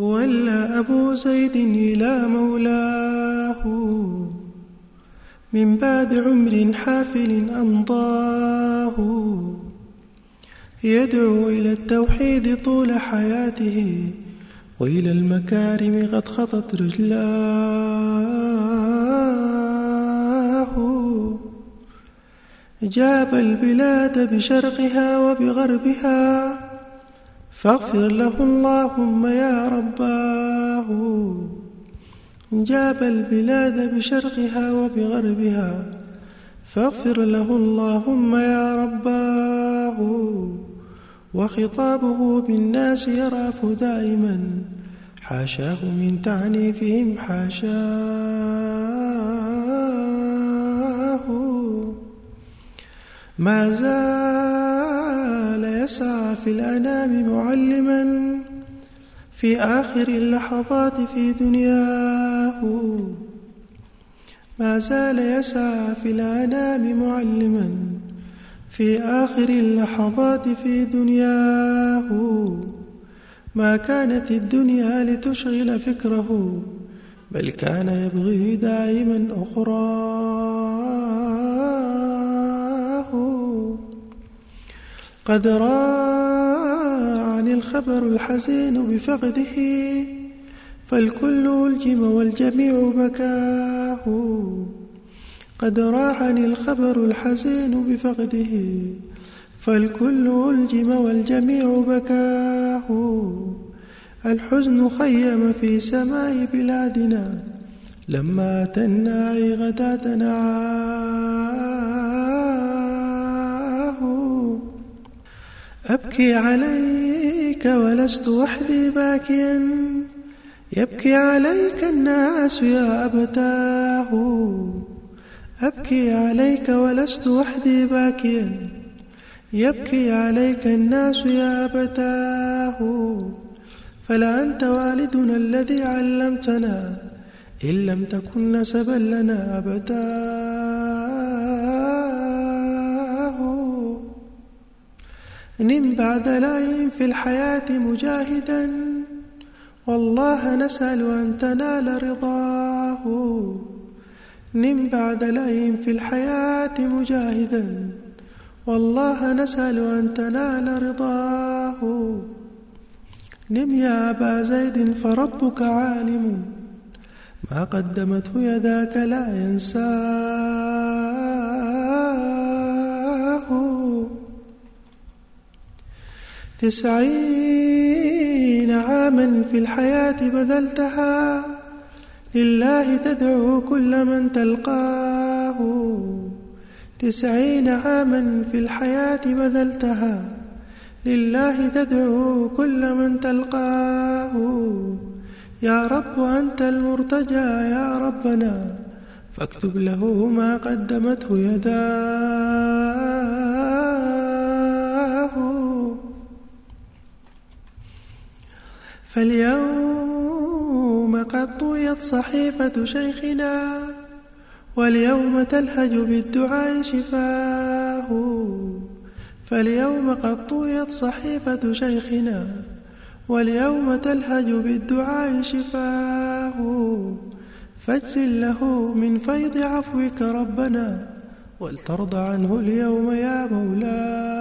ولا أبو زيد إلى مولاه. من بعد عمر حافل أمضاه. يدعو إلى التوحيد طول حياته وإلى المكارم قد خطت رجلاه. جاب البلاد بشرقها وبغربها فاغفر له اللهم يا رباه. جاب البلاد بشرقها وبغربها فاغفر له اللهم يا رباه. وخطابه بالناس يراف دائما حاشاه من تعنيفهم حاشاه. ما زال يسعى في الأنام معلما في آخر اللحظات في دنياه. ما زال يسعى في الأنام معلما في آخر اللحظات في دنياه. ما كانت الدنيا لتشغل فكره بل كان يبغي دائما أخراه قد راعني الخبر الحزين بفقده فالكل ألجم والجميع بكاه. قد راعني الخبر الحزين بفقده فالكل ألجم والجميع بكاه. الحزن خيم في سماء بلادنا لما أتى الناعي غداة نعاه أبكي عليك ولست وحدي باكيا. يبكي عليك الناس يا أبتاه. أبكي عليك ولست وحدي باكيا. يبكي عليك الناس يا أبتاه. فلا أنت والدنا الذي علمتنا. إن لم تكن نسبا لنا أبتاه. نم بعد لعين في الحياة مجاهدا والله نسأل أن تنال رضاه. نم بعد لئيم في الحياة مجاهدا والله نسأل أن تنال رضاه. نم يا أبا زيد فربك عالم. ما قدمته يداك لا ينساه. تسعين عاما في الحياة بذلتها. لله تدعو كل من تلقاه. تسعين عاما في الحياة بذلتها. لله تدعو كل من تلقاه. يا رب أنت المرتجى يا ربنا فاكتب له ما قدمته يداه. فاليوم قد طويت صحيفة شيخنا واليوم تلهج بالدعاء شفاه. فاليوم قد طويت صحيفة شيخنا واليوم تلهج بالدعاء شفاه. فاجزل له من فيض عفوك ربنا ولترضى عنه اليوم يا مولاه